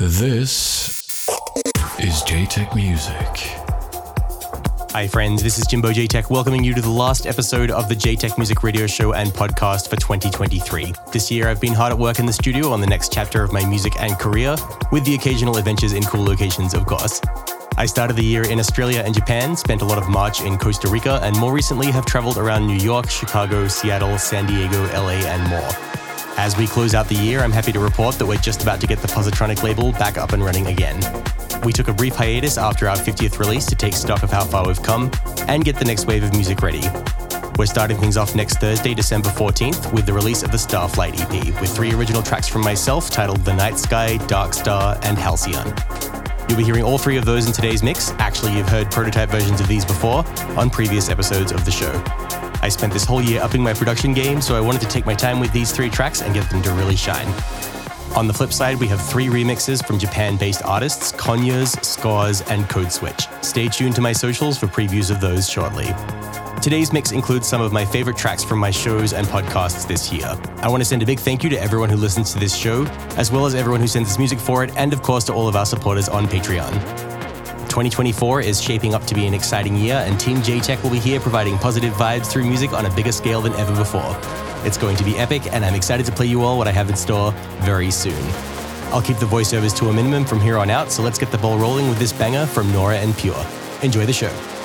This is Jaytech Music. Hi, friends. This is Jimbo Jaytech welcoming you to the last episode of the Jaytech Music Radio Show and podcast for 2023. This year, I've been hard at work in the studio on the next chapter of my music and career, with the occasional adventures in cool locations, of course. I started the year in Australia and Japan, spent a lot of March in Costa Rica, and more recently have traveled around New York, Chicago, Seattle, San Diego, LA, and more. As we close out the year, I'm happy to report that we're just about to get the Positronic label back up and running again. We took a brief hiatus after our 50th release to take stock of how far we've come and get the next wave of music ready. We're starting things off next Thursday, December 14th, with the release of the Starflight EP, with three original tracks from myself titled The Night Sky, Darkstar, and Halcyon. You'll be hearing all three of those in today's mix. Actually, you've heard prototype versions of these before on previous episodes of the show. I spent this whole year upping my production game, so I wanted to take my time with these three tracks and get them to really shine. On the flip side, we have three remixes from Japan based artists Konyas, Scores, and Code Switch. Stay tuned to my socials for previews of those shortly. Today's mix includes some of my favorite tracks from my shows and podcasts this year. I want to send a big thank you to everyone who listens to this show, as well as everyone who sends us music for it, and of course to all of our supporters on Patreon. 2024 is shaping up to be an exciting year, and Team Jaytech will be here providing positive vibes through music on a bigger scale than ever before. It's going to be epic, and I'm excited to play you all what I have in store very soon. I'll keep the voiceovers to a minimum from here on out, so let's get the ball rolling with this banger from Nora En Pure. Enjoy the show.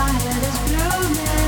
my head is blooming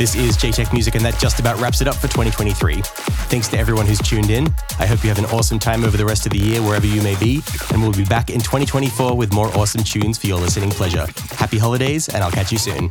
This is Jaytech Music, and that just about wraps it up for 2023. Thanks to everyone who's tuned in. I hope you have an awesome time over the rest of the year, wherever you may be, and we'll be back in 2024 with more awesome tunes for your listening pleasure. Happy holidays, and I'll catch you soon.